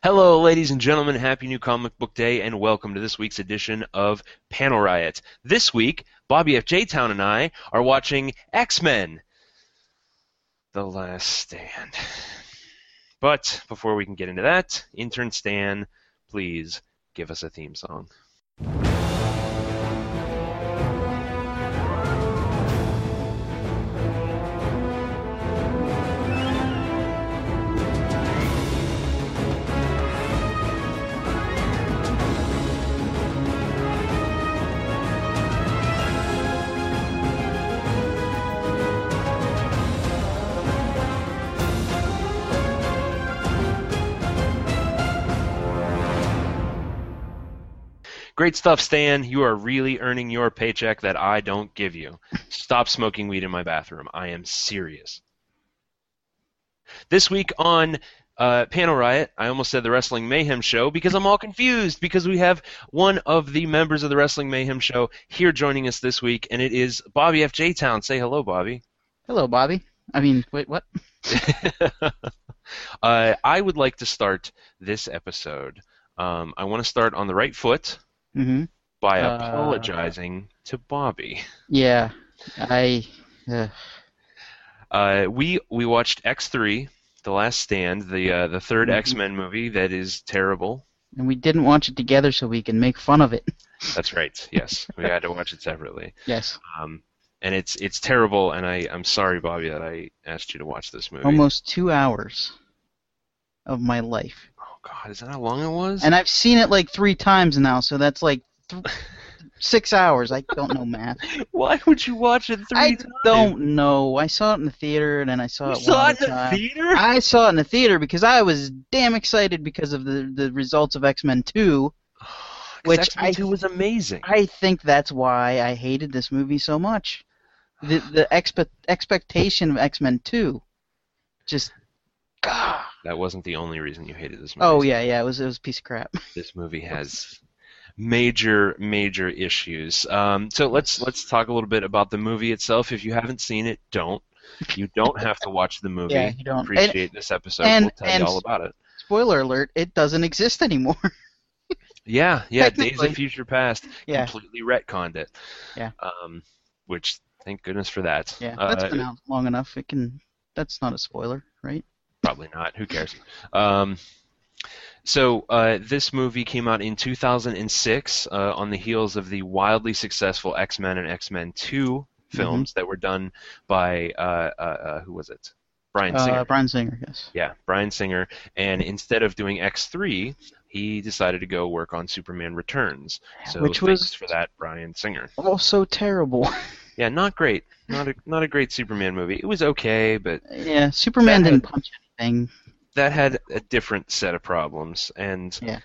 Hello, ladies and gentlemen. Happy New Comic Book Day, and welcome to this week's edition of Panel Riot. This week, Bobby F. J. Town and I are watching X Men The Last Stand. But before we can get into that, intern Stan, please give us a theme song. Great stuff, Stan. You are really earning your paycheck that I don't give you. Stop smoking weed in my bathroom. I am serious. This week on uh, Panel Riot, I almost said the Wrestling Mayhem Show because I'm all confused because we have one of the members of the Wrestling Mayhem Show here joining us this week, and it is Bobby F. J. Town. Say hello, Bobby. Hello, Bobby. I mean, wait, what? uh, I would like to start this episode. Um, I want to start on the right foot hmm by Uh, apologizing to Bobby. Yeah, I. Uh, Uh, we we watched X three, The Last Stand, the uh, the 3rd Mhm. X Men movie that is terrible. and we didn't watch it together so we can make fun of it. That's right. Yes, we had to watch it separately. Yes, Um, and it's it's terrible. And I I'm sorry, Bobby, that I asked you to watch this movie. almost two hours of my life, God, is that how long it was? and I've seen it like three times now, so that's like th- six hours. I don't know math. Why would you watch it three I times? don't know. I saw it in the theater, and then I saw You it saw one it in the time. theater? I saw it in the theater because I was damn excited because of the the results of X Men Two. which X Men I- Two was amazing. I think that's why I hated this movie so much. The the expe- expectation of X Men Two, just. That wasn't the only reason you hated this movie. Oh yeah, yeah, it was it was a piece of crap. this movie has major major issues. Um, so let's let's talk a little bit about the movie itself. If you haven't seen it, don't. You don't have to watch the movie. Yeah, you don't. And- Appreciate this episode. and- we'll tell and- you all about it. Spoiler alert: it doesn't exist anymore. Yeah, yeah. Days of Future Past yeah, completely retconned it. Yeah. Um, which thank goodness for that. yeah, Uh, that's been out long enough. It can. That's not a spoiler, right? Probably not. Who cares? Um, so uh, this movie came out in 2006 uh, on the heels of the wildly successful X-Men and X-Men 2 films that were done by uh, uh, uh, who was it? Bryan Singer. Uh, Bryan Singer, yes. yeah, Bryan Singer. And instead of doing X3, he decided to go work on Superman Returns. So Which thanks was- for that, Bryan Singer. Oh, so terrible. Yeah, not great. Not a not a great Superman movie. It was okay, but yeah, Superman didn't punch anything. that had a different set of problems. And Yeah.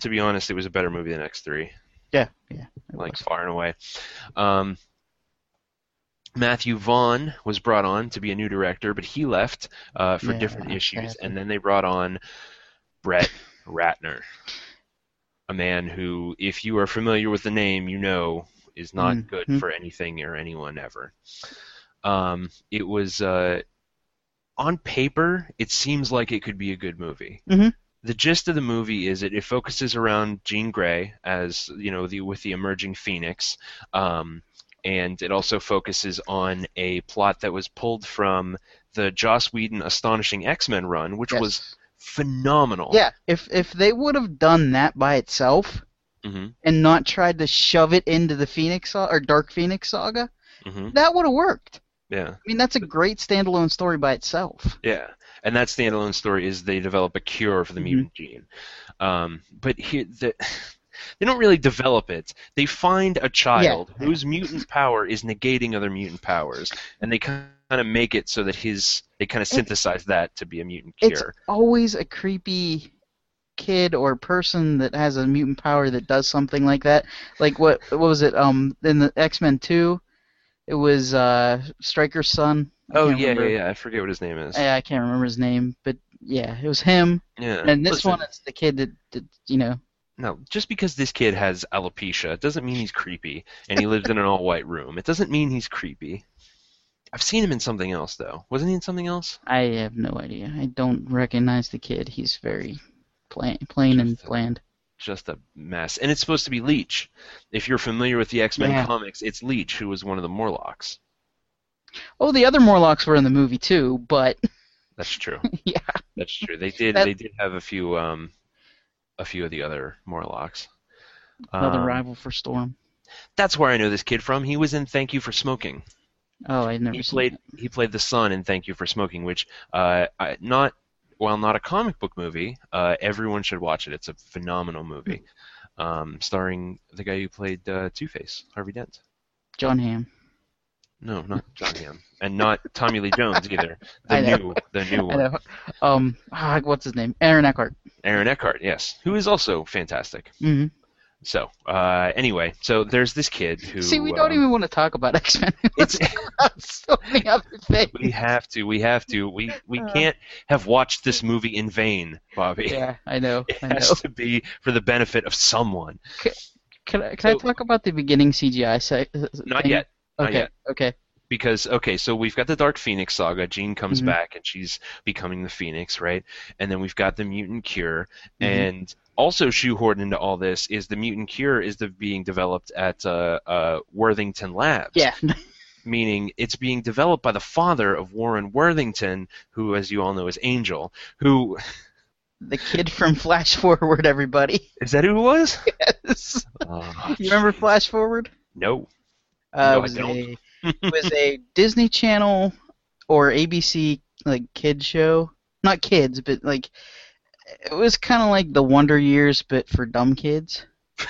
to be honest, it was a better movie than X3, Yeah, yeah. like was. far and away. Um, Matthew Vaughn was brought on to be a new director, but he left uh, for Yeah, different issues, and then they brought on Brett Ratner, a man who, if you are familiar with the name, you know is not good Mhm. for anything or anyone ever. Um, it was uh, on paper, it seems like it could be a good movie. Mhm. The gist of the movie is it, it focuses around Jean Grey as you know the with the emerging Phoenix, um, and it also focuses on a plot that was pulled from the Joss Whedon Astonishing X-Men run, which Yes. was phenomenal. Yeah, if if they would have done that by itself hmm and not tried to shove it into the Phoenix or Dark Phoenix saga, hmm that would have worked. Yeah. I mean, that's a great standalone story by itself. Yeah, and that standalone story is they develop a cure for the Mhm. mutant gene. Um, but here, the, they don't really develop it. They find a child Yeah. whose mutant power is negating other mutant powers, and they kind of make it so that his they kind of synthesize that to be a mutant cure. It's always a creepy kid or person that has a mutant power that does something like that. Like what what was it? Um, in the X Men Two, it was uh Stryker's son. I Oh yeah, remember. yeah, yeah. I forget what his name is. I, I can't remember his name, but yeah, it was him. yeah. And this Listen, one is the kid that, that you know. No, just because this kid has alopecia doesn't mean he's creepy, and he lives in an all-white room. It doesn't mean he's creepy. I've seen him in something else though. Wasn't he in something else? I have no idea. I don't recognize the kid. He's very plain, plain and bland. Just a mess. And it's supposed to be Leech. If you're familiar with the X Men Yeah. comics, it's Leech who was one of the Morlocks. Oh, the other Morlocks were in the movie too, but That's true. yeah, That's true. They did. That- They did have a few. Um, a few of the other Morlocks. another Um, rival for Storm. That's where I know this kid from. He was in Thank You for Smoking. Oh, I never He played. it. He played the son in Thank You for Smoking, which uh, I, not while not a comic book movie, uh, everyone should watch it. It's a phenomenal movie, um, starring the guy who played uh, Two Face, Harvey Dent. John Hamm. No, not John Hamm, and not Tommy Lee Jones either. The new, the new one. Um, ah, what's his name? Aaron Eckhart. Aaron Eckhart. Yes, who is also fantastic. hmm So, uh, anyway, so there's this kid who. See, we don't um, even want to talk about X Men. It's- so many other things. We have to. We have to. We we Uh. can't have watched this movie in vain, Bobby. Yeah, I know. It I know. has to be for the benefit of someone. Can I, can I talk about the beginning CGI se- Not yet, not Okay. yet. Okay. Because okay, so we've got the Dark Phoenix saga. Jean comes Mhm. back and she's becoming the Phoenix, right? And then we've got the mutant cure, Mhm. and also shoehorned into all this is the mutant cure is the, being developed at uh, uh, Worthington Labs. Yeah. meaning it's being developed by the father of Warren Worthington, who, as you all know, is Angel. Who the kid from Flash Forward, everybody. is that? Who it was? Yes. Uh, You remember Flash Forward? no. Uh, No, I it was don't. a it was a Disney Channel or ABC like kid show. Not kids, but like it was kind of like the Wonder Years, but for dumb kids.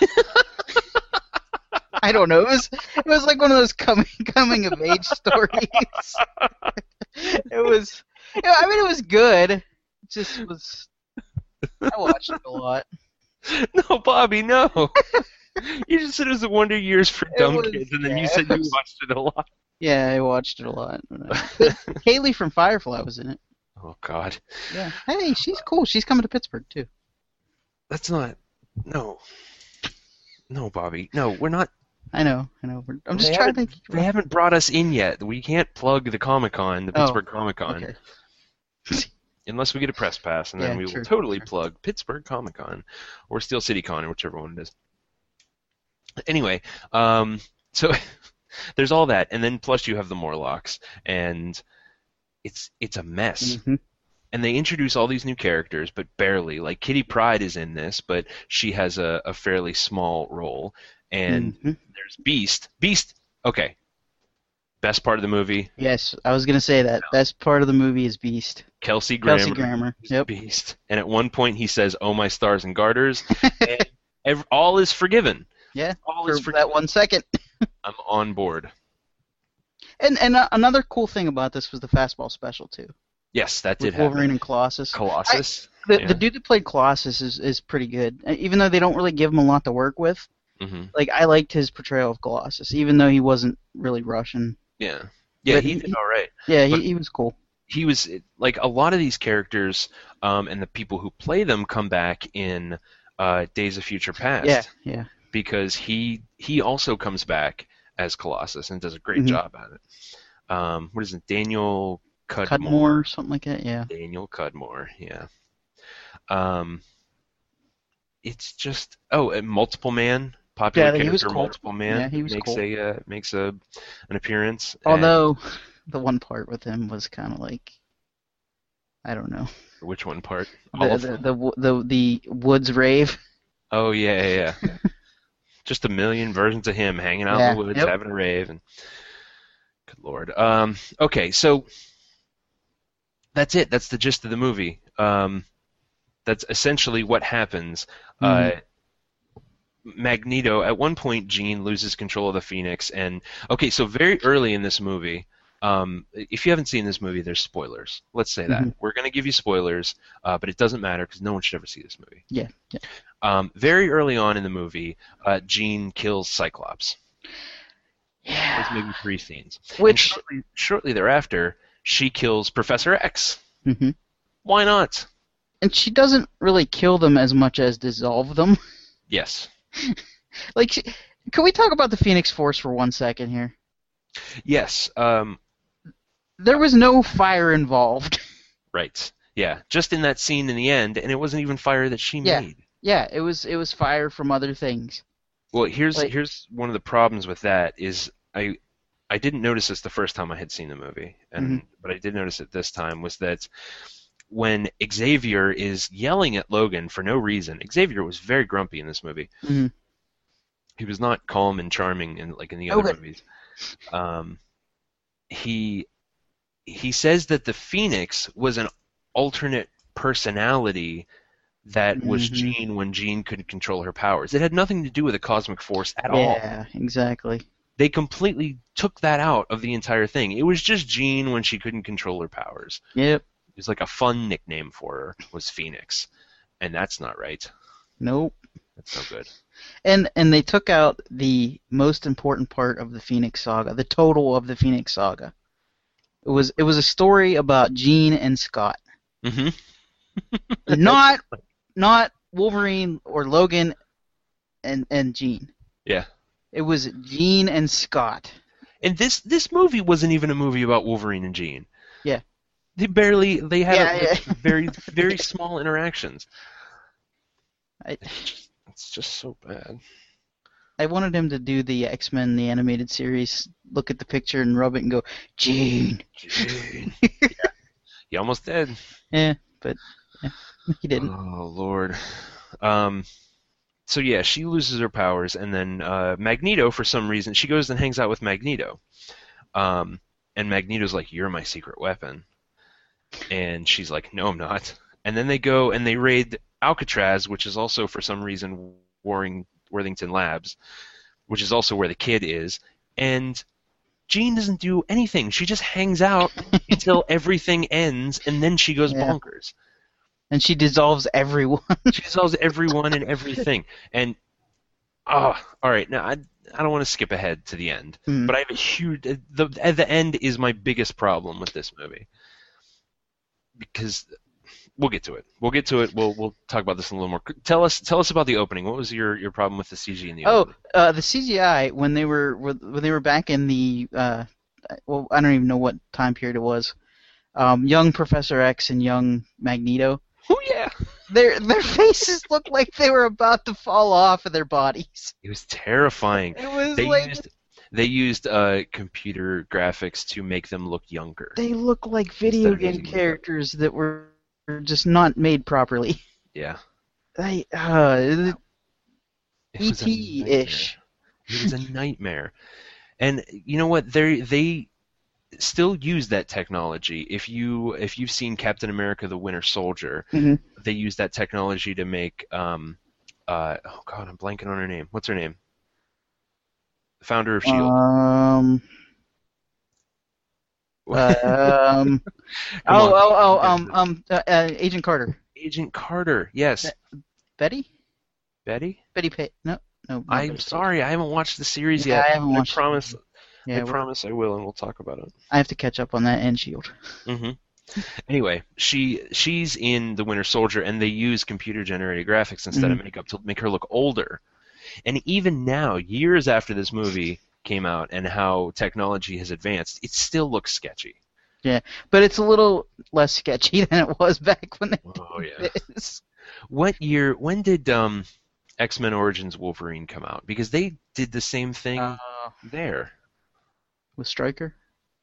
I don't know. It was it was like one of those coming coming of age stories. it was. Yeah, I mean, it was good. It just was. I watched it a lot. No, Bobby, no. you just said it was the Wonder Years for It dumb was- kids, and then yeah, you it said you was- watched it a lot. Yeah, I watched it a lot. Haley from Firefly was in it. Oh God, Yeah. Hey, she's cool. She's coming to Pittsburgh too. that's not. No. No, Bobby. No, we're not. I know. I know. We're- I'm just trying to. They haven't brought us in yet. We can't plug the Comic Con, the Oh, Pittsburgh Comic Con, Okay. unless we get a press pass, and then Yeah, we will true, totally true. plug Pittsburgh Comic Con or Steel City Con, or whichever one it is. Anyway, um, so there's all that, and then plus you have the Morlocks, and it's it's a mess. Mhm. And they introduce all these new characters, but barely. Like Kitty Pryde is in this, but she has a, a fairly small role. And Mhm. there's Beast. Beast. Okay. Best part of the movie. Yes, I was gonna say that. Best part of the movie is Beast. Kelsey Grammer. Kelsey Grammer. Yep. Beast. And at one point he says, "Oh my stars and garters," and ev- all is forgiven. Yeah. All For is forgiven. that one second. I'm on board. And and uh, another cool thing about this was the fastball special too. Yes, that did With happen. Wolverine and Colossus. Colossus. The, yeah. the dude that played Colossus is, is pretty good. Even though they don't really give him a lot to work with. hmm Like I liked his portrayal of Colossus, even though he wasn't really Russian. Yeah. Yeah, But he he- did all right. Yeah, But- he, he was cool. he was like a lot of these characters um, and the people who play them come back in uh, Days of Future Past Yeah, yeah. Because he he also comes back as Colossus and does a great Mhm. job at it. Um, what is it, Daniel Cudmore? Cudmore, something like that. Yeah. Daniel Cudmore, yeah. Um, it's just oh, and Multiple Man, popular Yeah, he character was cool. Multiple Man Yeah, he was makes cool. a uh, makes a an appearance. and- Although the one part with him was kind of like, I don't know, which one part? The the, the the the woods rave. Oh yeah, yeah, yeah. Just a million versions of him hanging out Yeah, in the woods, yep. having a rave, and good lord. Um, okay, so that's it. That's the gist of the movie. Um, that's essentially what happens. Mhm. Uh, Magneto, at one point, Jean loses control of the Phoenix, and okay, so very early in this movie. Um, if you haven't seen this movie, there's spoilers. Let's say that Mhm. we're going to give you spoilers, uh, but it doesn't matter because no one should ever see this movie. Yeah, yeah. Um, very early on in the movie, uh, Jean kills Cyclops. There's Yeah. maybe three scenes. And Which. shortly, shortly thereafter, she kills Professor X. Mm-hmm. Why not? And she doesn't really kill them as much as dissolve them. Yes. Like, can we talk about the Phoenix Force for one second here? Yes. Um, There was no fire involved. right. Yeah, just in that scene in the end, and it wasn't even fire that she Yeah. made. Yeah, it was it was fire from other things. Well, here's Like- here's one of the problems with that is I I didn't notice this the first time I had seen the movie, and Mm-hmm. but I did notice it this time was that when Xavier is yelling at Logan for no reason, Xavier was very grumpy in this movie. Mhm. He was not calm and charming in like in the other Okay. movies. Um, he he says that the Phoenix was an alternate personality that was Mhm. Jean when Jean couldn't control her powers. It had nothing to do with a cosmic force at all. Yeah, exactly. They completely took that out of the entire thing. It was just Jean when she couldn't control her powers. Yep. It was like a fun nickname for her was Phoenix, and that's not right. Nope. That's no good. And and they took out the most important part of the Phoenix Saga, the total of the Phoenix Saga. It was it was a story about Jean and Scott, hmm not not Wolverine or Logan and and Jean. Yeah. It was Jean and Scott. And this this movie wasn't even a movie about Wolverine and Jean. Yeah. They barely they had Yeah, a- yeah. very very small interactions. I It's just so bad. I wanted him to do the X Men the animated series, look at the picture and rub it and go, Jean. Jean. yeah. You almost did. Yeah, but yeah, he didn't. Oh Lord. Um. So yeah, she loses her powers, and then uh, Magneto, for some reason, she goes and hangs out with Magneto. Um, and Magneto's like, "You're my secret weapon," and she's like, "No, I'm not." And then they go and they raid Alcatraz, which is also for some reason Warring, Worthington Labs, which is also where the kid is, and. Jean doesn't do anything. She just hangs out until everything ends, and then she goes Yeah. bonkers. And she dissolves everyone. She dissolves everyone and everything. And oh, all right. Now I I don't want to skip ahead to the end, Hmm. but I have a huge the the end is my biggest problem with this movie because we'll get to it. We'll get to it. We'll we'll talk about this in a little more. Tell us tell us about the opening. What was your your problem with the CG in the Oh, opening? uh, the CGI when they were when they were back in the uh, well, I don't even know what time period it was. Um, young Professor X and young Magneto. Oh yeah, Their their faces looked like they were about to fall off of their bodies. it was terrifying. It was They like used they used uh, computer graphics to make them look younger. they look like video game characters that were just not made properly. Yeah. I uh, It was ET-ish. It was a nightmare. And you know what? They they still use that technology. If you if you've seen Captain America: The Winter Soldier, Mhm. they use that technology to make um uh oh god, I'm blanking on her name. What's her name? The founder of Shield. Um. um. Oh, oh, oh, um, um, uh, uh, Agent Carter. Agent Carter. Yes. That- Betty? Betty. Betty? No, no. I'm Betty sorry, I haven't watched the series Yeah, yet. I haven't but watched. I promise. Page. I Yeah, well, promise I will, and we'll talk about it. I have to catch up on that and Shield. hmm Anyway, she she's in the Winter Soldier, and they use computer generated graphics instead of makeup to make her look older. And even now, years after this movie came out, and how technology has advanced, it still looks sketchy. Yeah, but it's a little less sketchy than it was back when they Oh did this. What year? When did um, X Men Origins Wolverine come out? Because they did the same thing Uh, there. With Stryker?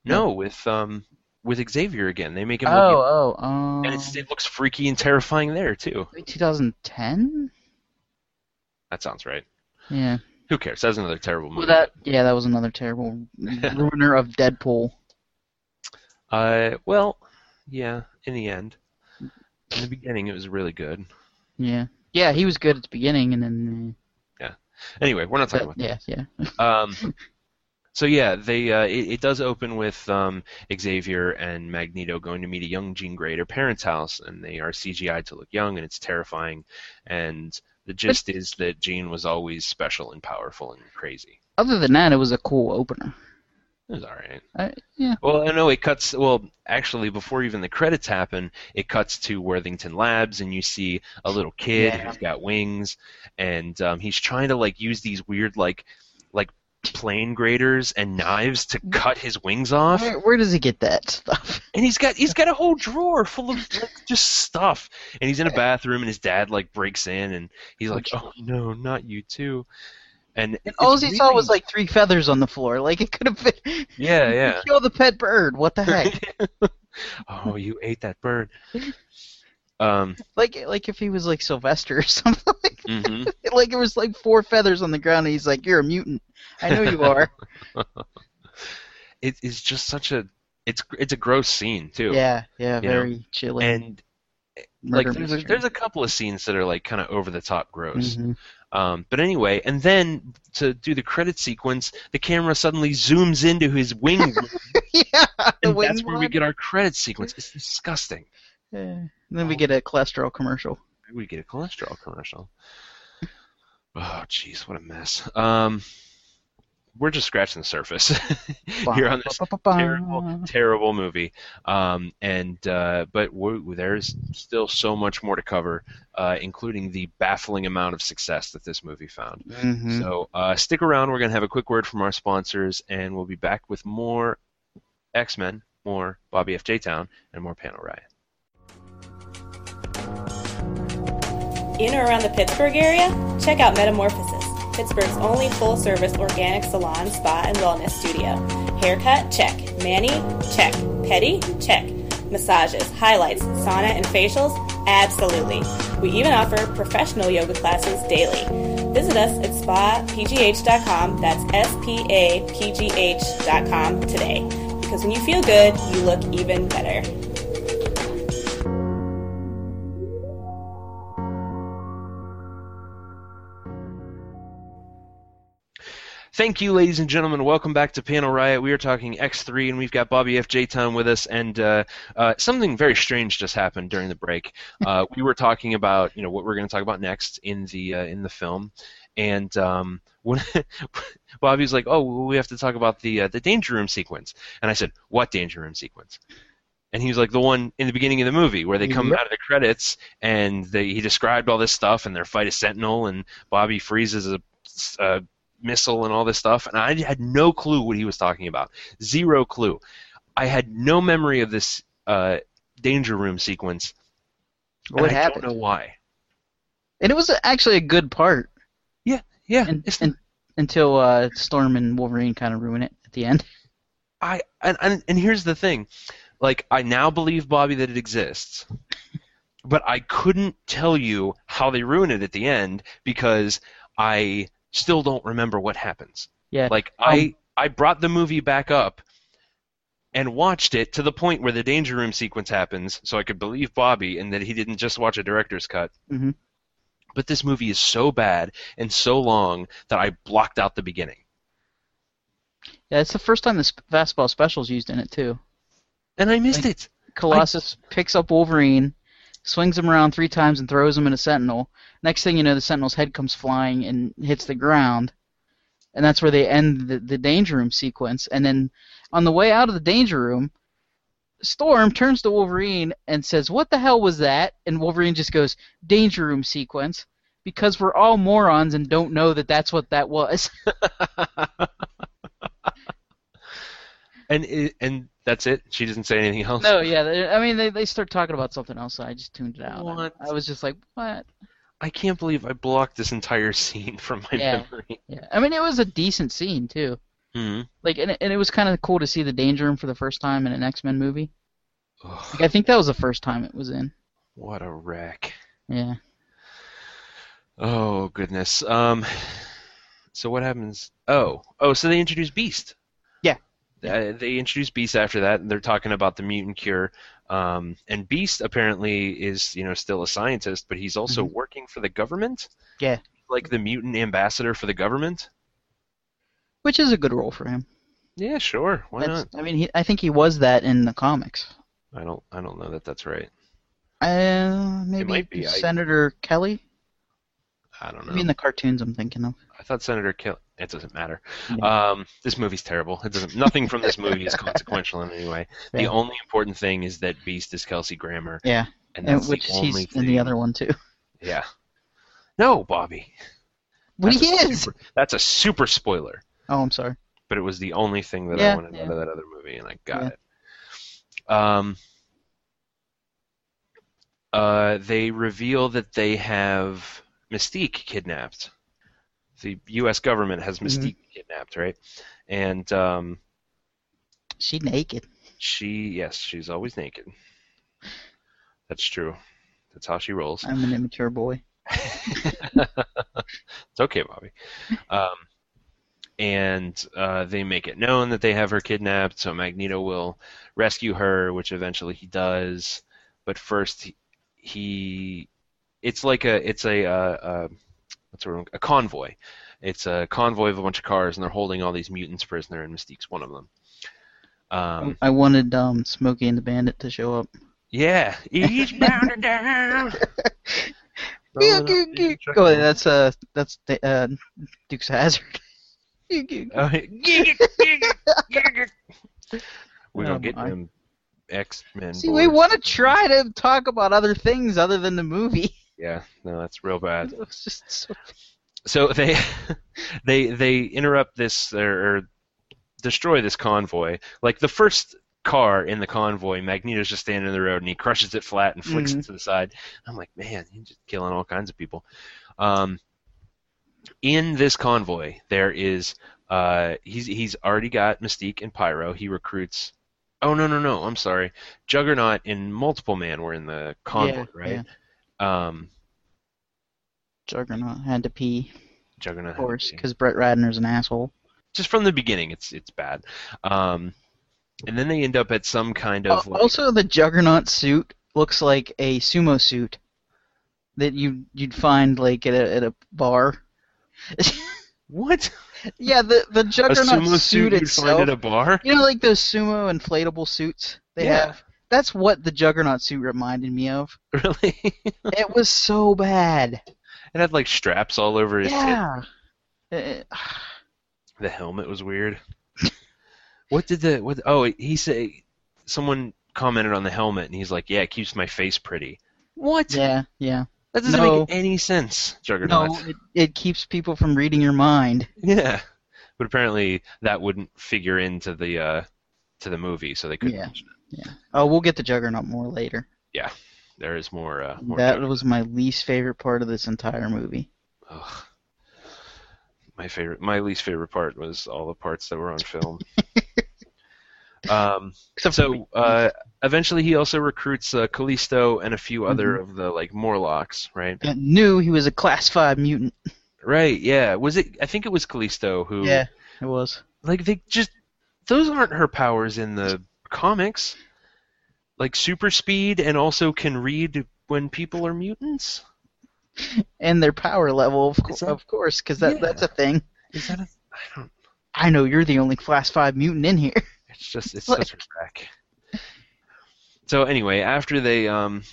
No, with um with Xavier again. They make him look, Oh, oh, um, and it's, it looks freaky and terrifying there too. 2010? That sounds right. Yeah. Who cares? That's another terrible movie. Well, that yeah, that was another terrible ruiner of Deadpool. Uh, well, yeah. In the end, in the beginning, it was really good. Yeah. Yeah, he was good at the beginning, and then Yeah. Anyway, we're not uh, talking but, yeah, yeah. about. Um, so yeah, they uh, it, it does open with um, Xavier and Magneto going to meet a young Jean Grey at her parents' house, and they are CGI to look young, and it's terrifying. And the gist is that Jean was always special and powerful and crazy. Other than that, it was a cool opener. It was all right. I, yeah. Well, I know it cuts. Well, actually, before even the credits happen, it cuts to Worthington Labs, and you see a little kid Yeah. who's got wings, and um, he's trying to like use these weird like plane graders and knives to cut his wings off. Where, where does he get that stuff? And he's got he's got a whole drawer full of like, just stuff. And he's in a bathroom, and his dad like breaks in, and he's like, "Oh no, not you too." And, And all he saw was like three feathers on the floor. Like it could have been. yeah, yeah. Kill the pet bird. What the heck? oh, you ate that bird. Um, like like if he was like Sylvester or something. Like, mhm. like it was like four feathers on the ground, and he's like, "You're a mutant. I know you are." it is just such a it's it's a gross scene too. yeah, yeah, You know, very chilling. And like there's a, there's a couple of scenes that are like kind of over the top gross. Mhm. Um, but anyway, and then to do the credit sequence, the camera suddenly zooms into his wing, yeah, the and wing that's where we get our credit sequence. It's disgusting. Yeah. And then we get a cholesterol commercial. We get a cholesterol commercial. Oh, jeez, what a mess. Um, we're just scratching the surface here on this terrible, terrible movie. Um, and uh, but there's still so much more to cover, uh, including the baffling amount of success that this movie found. Mhm. So uh, stick around. We're gonna have a quick word from our sponsors, and we'll be back with more X Men, more Bobby F. J. Town, and more Panel Riot. In or around the Pittsburgh area? Check out Metamorphosis, Pittsburgh's only full service organic salon, spa, and wellness studio. Haircut? Check. Manny? Check. Petty? Check. Massages, highlights, sauna, and facials? Absolutely. We even offer professional yoga classes daily. Visit us at spapgh.com, that's S P A P G H.com today. Because when you feel good, you look even better. Thank you, ladies and gentlemen. Welcome back to Panel Riot. We are talking X3, and we've got Bobby F. J. Town with us. And uh, uh, something very strange just happened during the break. Uh, we were talking about, you know, what we're going to talk about next in the uh, in the film, and um, when Bobby was like, "Oh, we have to talk about the uh, the danger room sequence," and I said, "What danger room sequence?" And he was like, "The one in the beginning of the movie where they come Yep. out of the credits, and they, he described all this stuff, and their fight a Sentinel, and Bobby freezes a." a missile and all this stuff, and I had no clue what he was talking about. Zero clue. I had no memory of this uh, danger room sequence. and happened? I don't know why. And it was actually a good part Yeah, and, it's, and, until uh, Storm and Wolverine kind of ruin it at the end. I and, and and here's the thing, like I now believe Bobby that it exists, but I couldn't tell you how they ruin it at the end because I still don't remember what happens. Yeah. Like Um, I I brought the movie back up and watched it to the point where the danger room sequence happens, so I could believe Bobby and that he didn't just watch a director's cut. Mhm. But this movie is so bad and so long that I blocked out the beginning. Yeah, it's the first time the sp- fastball special's used in it too. And I missed Like- it. Colossus picks up Wolverine, swings him around three times, and throws him in a Sentinel. Next thing you know, the Sentinel's head comes flying and hits the ground, and that's where they end the, the danger room sequence. And then on the way out of the danger room, Storm turns to Wolverine and says, "What the hell was that?" And Wolverine just goes, "Danger room sequence." Because we're all morons and don't know that that's what that was. And it, and that's it. She doesn't say anything else. no, yeah, they- I mean they, they start talking about something else, so I just tuned it out. What? I was just like, "What?" I can't believe I blocked this entire scene from my Yeah. memory. Yeah, I mean it was a decent scene too. hmm Like, and it, and it was kind of cool to see the Danger Room for the first time in an X Men movie. Like, I think that was the first time it was in. what a wreck. Yeah. Oh goodness. Um. So what happens? Oh, oh. So they introduce Beast. Yeah. Uh, they introduce Beast after that, and they're talking about the mutant cure. Um, and Beast apparently is, you know, still a scientist, but he's also working for the government. Mm-hmm. Yeah. Like the mutant ambassador for the government. Which is a good role for him. Yeah, sure. Why That's- not? I mean, he, I think he was that in the comics. I don't. I don't know that that's right. Uh, maybe be, I- Senator Kelly. I don't know. Maybe in the cartoons I'm thinking of. I thought Senator Kill. It doesn't matter. Yeah. Um, this movie's terrible. It doesn't. Nothing from this movie is consequential in any way. The only important thing is that Beast is Kelsey Grammer, Yeah, and and which the only he's thing. in the other one too. Yeah. No, Bobby. But That's he is. Super, that's a super spoiler. Oh, I'm sorry. but it was the only thing that I wanted yeah. out of that other movie, and I got Yeah. it. Um, uh, they reveal that they have Mystique kidnapped. The U.S. government has Mhm. Mystique kidnapped, right? And um, She naked. she, yes, she's always naked. That's true. That's how she rolls. I'm an immature boy. it's okay, Bobby. Um, and uh, they make it known that they have her kidnapped, so Magneto will rescue her, which eventually he does. But first, he, he it's like a it's a uh, uh, what's the word? a convoy. It's a convoy of a bunch of cars, and they're holding all these mutants prisoner, and Mystique's one of them. Um, I wanted um Smokey and the Bandit to show up. yeah, he's bound and down. Oh, that's uh that's the, uh Duke's Hazard. We don't get them X Men. See, we want to try to talk about other things other than the movie. Yeah, no, that's real bad. Just so So they, they, they interrupt this or, or destroy this convoy. Like the first car in the convoy, Magneto's just standing in the road and he crushes it flat and flicks Mhm. it to the side. I'm like, man, he's just killing all kinds of people. Um, in this convoy, there is uh, he's he's already got Mystique and Pyro. He recruits. Oh no no no! I'm sorry. Juggernaut and Multiple Man were in the convoy, Yeah, right? Um, Juggernaut had to pee, Juggernaut. of course, because Brett Ratner's an asshole. just from the beginning, it's it's bad. Um, and then they end up at some kind of like, Also, the Juggernaut suit looks like a sumo suit that you you'd find like at a at a bar. what yeah, the the a Juggernaut sumo suit suit you'd itself. find at a bar. You know, like those sumo inflatable suits they Yeah. have. That's what the Juggernaut suit reminded me of. Really? It was so bad. it had like straps all over his. Yeah. Uh, The helmet was weird. what did the what? Oh, he said someone commented on the helmet, and he's like, "Yeah, it keeps my face pretty." What? yeah, yeah. That doesn't No. make any sense, Juggernaut. No, it, it keeps people from reading your mind. Yeah, but apparently that wouldn't figure into the uh, to the movie, so they couldn't. Yeah. mention it. Oh, we'll get to Juggernaut more later. Yeah, there is more. Uh, more that was my least favorite part of this entire movie. Ugh. My favorite, my least favorite part was all the parts that were on film. um, Except so uh, eventually, he also recruits uh, Callisto and a few other of the like Morlocks, right? I knew he was a class five mutant. Right. Yeah. Was it? I think it was Callisto who. Yeah, it was. Like they just those aren't her powers in the comics. Like super speed and also can read when people are mutants. And their power level, of, co- that- of course, because that, Yeah. that's a thing. Is that a? I don't. I know you're the only class five mutant in here. It's just it's Like- such a wreck. So anyway, after they um,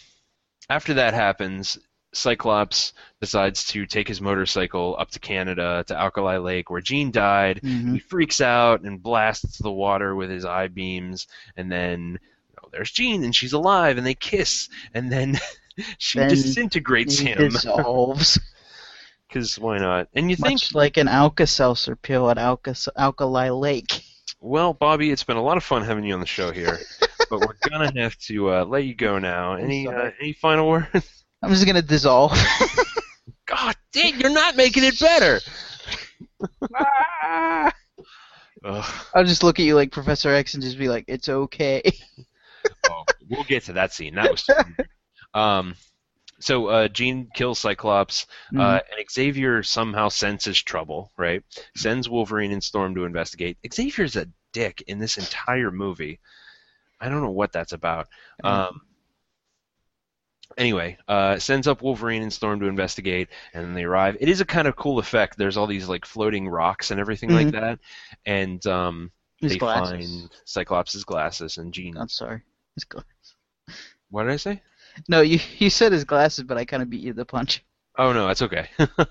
after that happens, Cyclops decides to take his motorcycle up to Canada to Alkali Lake where Jean died. Mhm. He freaks out and blasts the water with his eye beams, and then oh, there's Jean and she's alive, and they kiss, and then she Then disintegrates him dissolves, because why not? And you think, like an Alka-Seltzer pill at Alka- Alkali Lake. well, Bobby, it's been a lot of fun having you on the show here, but we're gonna have to uh, let you go now. Any uh, any final words? I'm just gonna dissolve. God dang, you're not making it better. I'll just look at you like Professor X and just be like, "It's okay." oh, we'll get to that scene. That was um. So uh, Jean kills Cyclops, uh, Mhm. and Xavier somehow senses trouble. Right, sends Wolverine and Storm to investigate. Xavier's a dick in this entire movie. I don't know what that's about. Um, anyway, uh, sends up Wolverine and Storm to investigate, and then they arrive. It is a kind of cool effect. There's all these like floating rocks and everything like that, and um, His they glasses. find Cyclops' glasses and Jean. I'm sorry. His gla- What did I say? No, you you said his glasses, but I kind of beat you to the punch. Oh no, that's okay.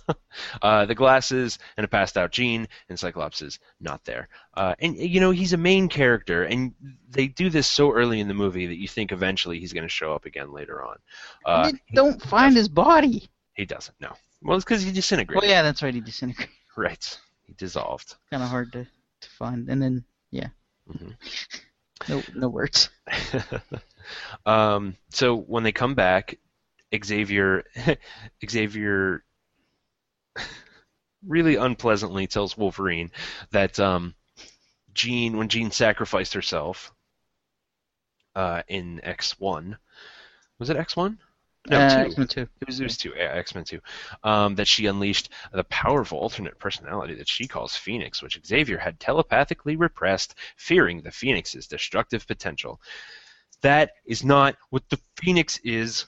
uh, the glasses and a passed out Jean, and Cyclops is not there. Uh, and you know he's a main character, and they do this so early in the movie that you think eventually he's going to show up again later on. Uh, you don't find his body. he doesn't. No. Well, it's because he disintegrates. Well, yeah, that's right. He disintegrated. Right. He dissolved. Kind of hard to, to find. And then yeah, Mhm. no no words. um, so when they come back, Xavier Xavier really unpleasantly tells Wolverine that um, Jean, when Jean sacrificed herself uh, in X one, was it X one? No, uh, two. X-Men two. It was, it was two, yeah, X-Men 2. Um, that she unleashed the powerful alternate personality that she calls Phoenix, which Xavier had telepathically repressed, fearing the Phoenix's destructive potential. That is not what the Phoenix is.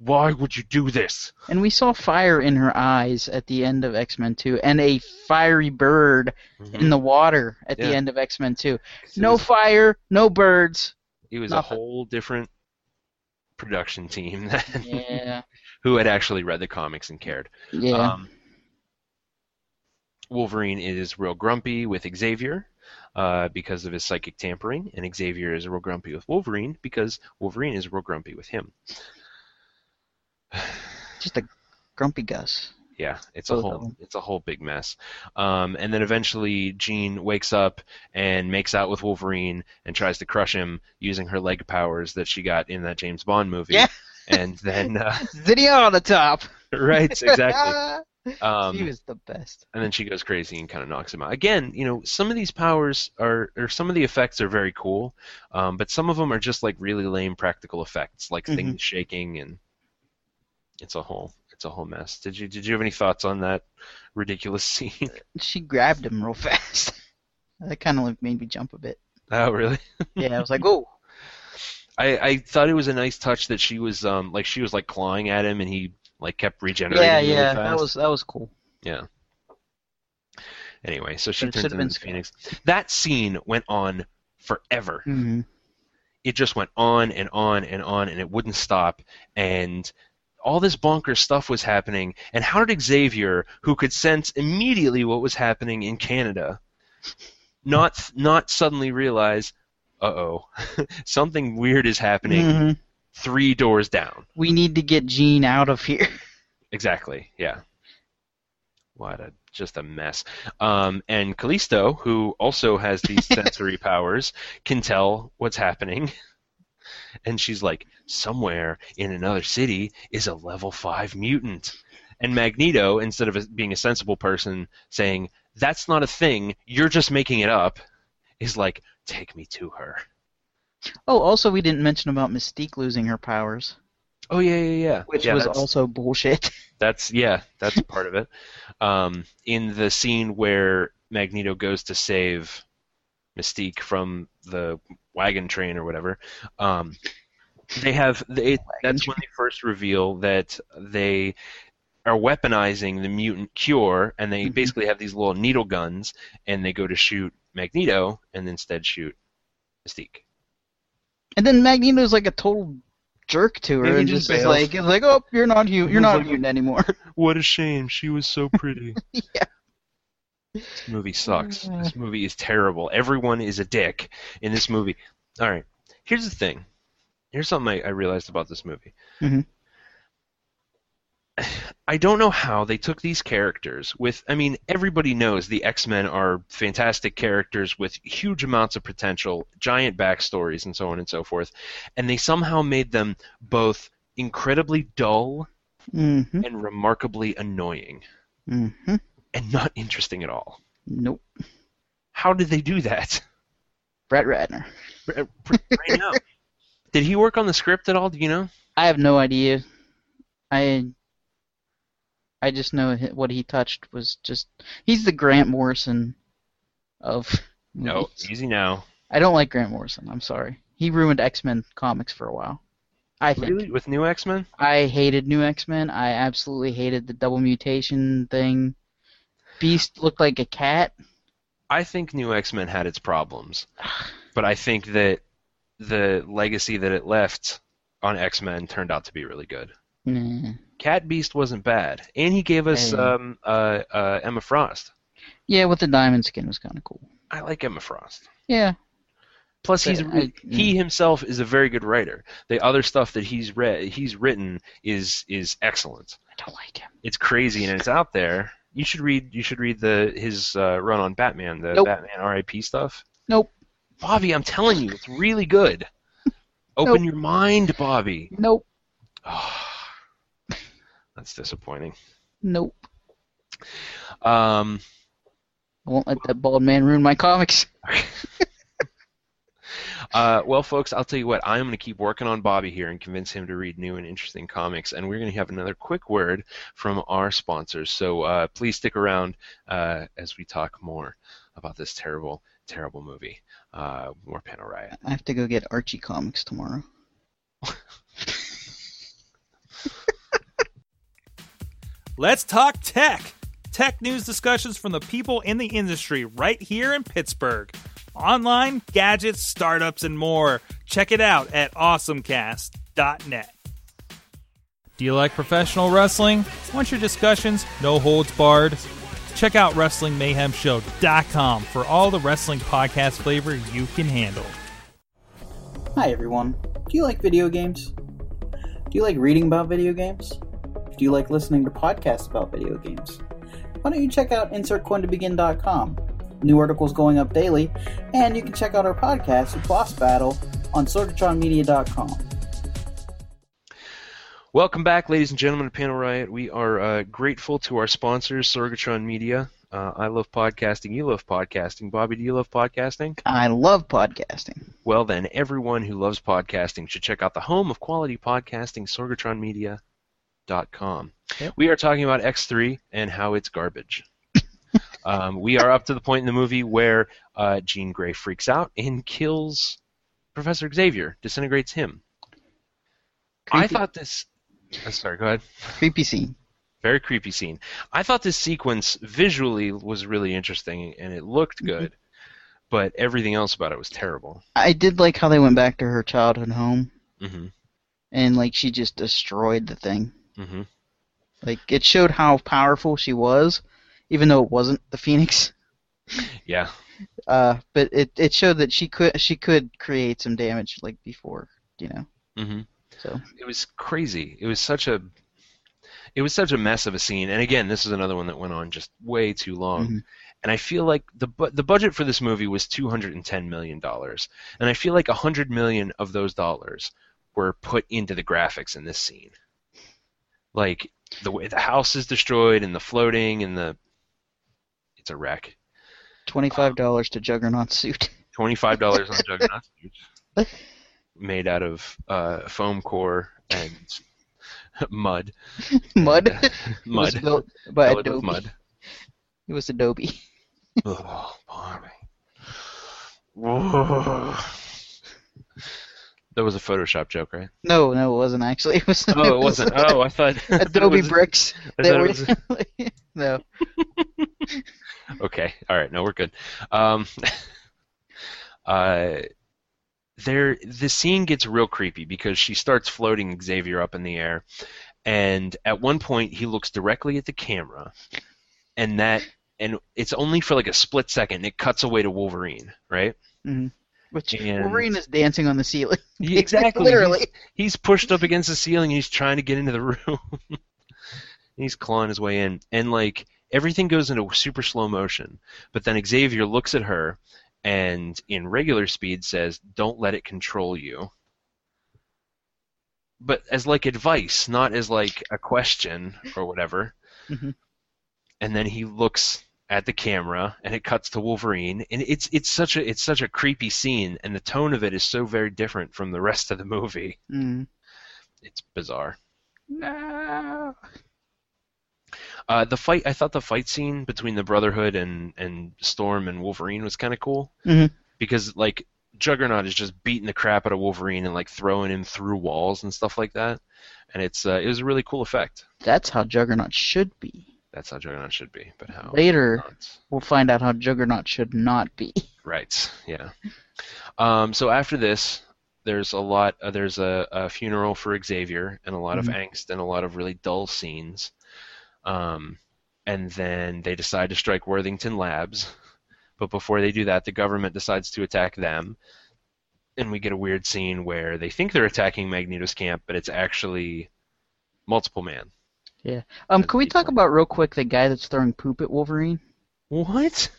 Why would you do this? And we saw fire in her eyes at the end of X Men two, and a fiery bird in the water at Yeah. the end of X Men two. No was, fire, no birds. it was a whole different production team than Yeah, who had actually read the comics and cared. yeah. Um, Wolverine is real grumpy with Xavier uh, because of his psychic tampering, and Xavier is real grumpy with Wolverine because Wolverine is real grumpy with him. Just a grumpy Gus. Yeah, it's a Both of whole it's a whole big mess. Um, and then eventually Jean wakes up and makes out with Wolverine and tries to crush him using her leg powers that she got in that James Bond movie. Yeah. And then uh, Xenia Onatopp. right, exactly. Um, he was the best. and then she goes crazy and kind of knocks him out. Again, you know, some of these powers are, or some of the effects are very cool, um, but some of them are just like really lame practical effects, like Mhm. things shaking, and it's a whole, it's a whole mess. Did you, did you have any thoughts on that ridiculous scene? She grabbed him real fast. That kind of like made me jump a bit. oh, really? Yeah, I was like, oh. I, I thought it was a nice touch that she was, um, like she was like clawing at him, and he like kept regenerating. Yeah, really yeah, fast. that was that was cool. Yeah. Anyway, so she But turns should've him been into Phoenix. That scene went on forever. hmm it just went on and on and on and it wouldn't stop and all this bonkers stuff was happening and how did xavier who could sense immediately what was happening in canada not not suddenly realize uh-oh something weird is happening hmm three doors down. We need to get Jean out of here. exactly yeah. What a just a mess. Um, and callisto who also has these sensory powers can tell what's happening and she's like somewhere in another city is a level 5 mutant. And magneto instead of being a sensible person saying that's not a thing. You're just making it up is like take me to her. Oh, also we didn't mention about Mystique losing her powers, oh yeah yeah yeah. Which Yeah, was also bullshit. That's yeah, that's part of it. Um, in the scene where Magneto goes to save Mystique from the wagon train or whatever, um, they have they, that's when they first reveal that they are weaponizing the mutant cure, and they Mhm. basically have these little needle guns, and they go to shoot Magneto, and instead shoot Mystique. And then Magneto's like a total jerk to her, Yeah, he and just just is like, like, oh, you're not hu- He you're not like- a mutant anymore. What a shame! She was so pretty. yeah. This movie sucks. This movie is terrible. Everyone is a dick in this movie. All right. Here's the thing. Here's something I, I realized about this movie. Mhm. I don't know how they took these characters with. I mean, everybody knows the X Men are fantastic characters with huge amounts of potential, giant backstories, and so on and so forth. And they somehow made them both incredibly dull Mm-hmm. and remarkably annoying Mm-hmm. And not interesting at all. Nope. How did they do that? Brett Ratner. R- right now. Did he work on the script at all? Do you know? I have no idea. I I just know what he touched was just he's the Grant Morrison of No. movies. Easy now. I don't like Grant Morrison. I'm sorry. He ruined X Men comics for a while. I think. Really? With new X Men? I hated New X Men. I absolutely hated the double mutation thing. Beast looked like a cat. I think new X Men had its problems, but I think that the legacy that it left on X Men turned out to be really good. Nah. Cat Beast wasn't bad, and he gave us Hey. um, uh, uh, Emma Frost. Yeah, with the diamond skin was kind of cool. I like Emma Frost. Yeah. Plus, he's I- he himself is a very good writer. The other stuff that he's read, he's written is is excellent. I don't like him. It's crazy and it's out there. You should read. You should read the his uh, run on Batman, the Nope. Batman R.I.P. stuff. Nope. Bobby, I'm telling you, it's really good. Open your mind, Bobby. Nope. That's disappointing. Nope. Um, I won't let that bald man ruin my comics. uh, well, folks, I'll tell you what. I'm going to keep working on Bobby here and convince him to read new and interesting comics. And we're going to have another quick word from our sponsors. So uh, please stick around uh, as we talk more about this terrible, terrible movie. Uh, more Panel Riot. I have to go get Archie comics tomorrow. Let's talk tech. Tech news discussions from the people in the industry right here in Pittsburgh. Online, gadgets, startups, and more. Check it out at awesomecast.net. Do you like professional wrestling? Want your discussions no holds barred? Check out WrestlingMayhemShow.com for all the wrestling podcast flavor you can handle. Hi everyone. Do you like video games? Do you like reading about video games? Do you like listening to podcasts about video games? Why don't you check out InsertCoinToBegin.com? New articles going up daily, and you can check out our podcast, Boss Battle, on SorgatronMedia.com. Welcome back, ladies and gentlemen, to Panel Riot. We are uh, grateful to our sponsors, Sorgatron Media. Uh, I love podcasting. You love podcasting. Bobby, do you love podcasting? I love podcasting. Well, then, everyone who loves podcasting should check out the home of quality podcasting, sorgatronmedia.com. Yep. We are talking about X3 and how it's garbage. Um, we are up to the point in the movie where uh, Jean Grey freaks out and kills Professor Xavier, disintegrates him. I thought this. uh, sorry, go ahead. Creepy scene. Very creepy scene. I thought this sequence visually was really interesting and it looked good, but everything else about it was terrible. I did like how they went back to her childhood home hmm and like she just destroyed the thing. hmm Like it showed how powerful she was, even though it wasn't the Phoenix. Yeah. Uh, but it it showed that she could she could create some damage like before, you know. hmm So It was crazy. It was such a. It was such a mess of a scene, and again, this is another one that went on just way too long. Mhm. And I feel like the bu- the budget for this movie was two hundred and ten million dollars, and I feel like a hundred million of those dollars were put into the graphics in this scene. Like the way the house is destroyed and the floating and the. It's a wreck. twenty five dollars to Juggernaut suit. Twenty-five dollars on Juggernaut suit, made out of uh, foam core and mud. Mud. And, uh, It was mud. built by Adobe. mud. It was Adobe. Oh, Barbie. Whoa. That was a Photoshop joke, right? No, no, it wasn't actually. It was. Oh, it wasn't. Oh, I thought. It Adobe bricks. That were, no. Okay. All right. No, we're good. Um, uh, there, the scene gets real creepy because she starts floating Xavier up in the air, and at one point he looks directly at the camera, and that, and it's only for like a split second. It cuts away to Wolverine, right? Which And- Wolverine is dancing on the ceiling. Exactly. Literally. He's, he's pushed up against the ceiling. He's trying to get into the room. he's clawing his way in, and like everything goes into super slow motion. But then Xavier looks at her, and in regular speed says, "Don't let it control you." But as like advice, not as like a question or whatever. Mhm. And then he looks at the camera and it cuts to Wolverine and it's it's such a it's such a creepy scene and the tone of it is so very different from the rest of the movie. Mm. It's bizarre. No. Uh, the fight I thought the fight scene between the Brotherhood and and Storm and Wolverine was kind of cool Mhm. because like Juggernaut is just beating the crap out of Wolverine and like throwing him through walls and stuff like that, and it's uh, it was a really cool effect. That's how Juggernaut should be. That's how Juggernaut should be, but how Later, we'll find out how Juggernaut should not be. Right. Yeah. Um, so after this, there's a lot. Uh, there's a, a funeral for Xavier and a lot Mhm. of angst and a lot of really dull scenes. Um, and then they decide to strike Worthington Labs, but before they do that, the government decides to attack them. And we get a weird scene where they think they're attacking Magneto's camp, but it's actually Multiple Man. Yeah. Um, can we talk about real quick the guy that's throwing poop at Wolverine? What?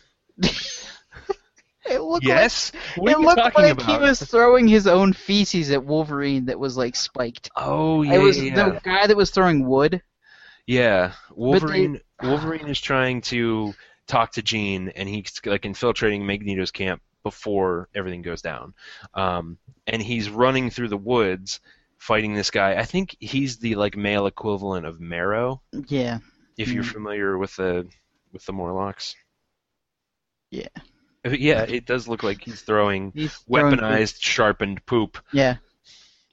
It looked Yes. like, What it looked like about? he was throwing his own feces at Wolverine that was like spiked. Oh yeah, it was yeah. the guy that was throwing wood. Yeah, Wolverine. Wolverine is trying to talk to Jean, and he's like infiltrating Magneto's camp before everything goes down. Um, and he's running through the woods, fighting this guy. I think he's the like male equivalent of Marrow, Yeah. if you're Mm. familiar with the with the Morlocks. Yeah. Uh, Yeah, it does look like he's throwing He's throwing weaponized, sharpened poop, Yeah.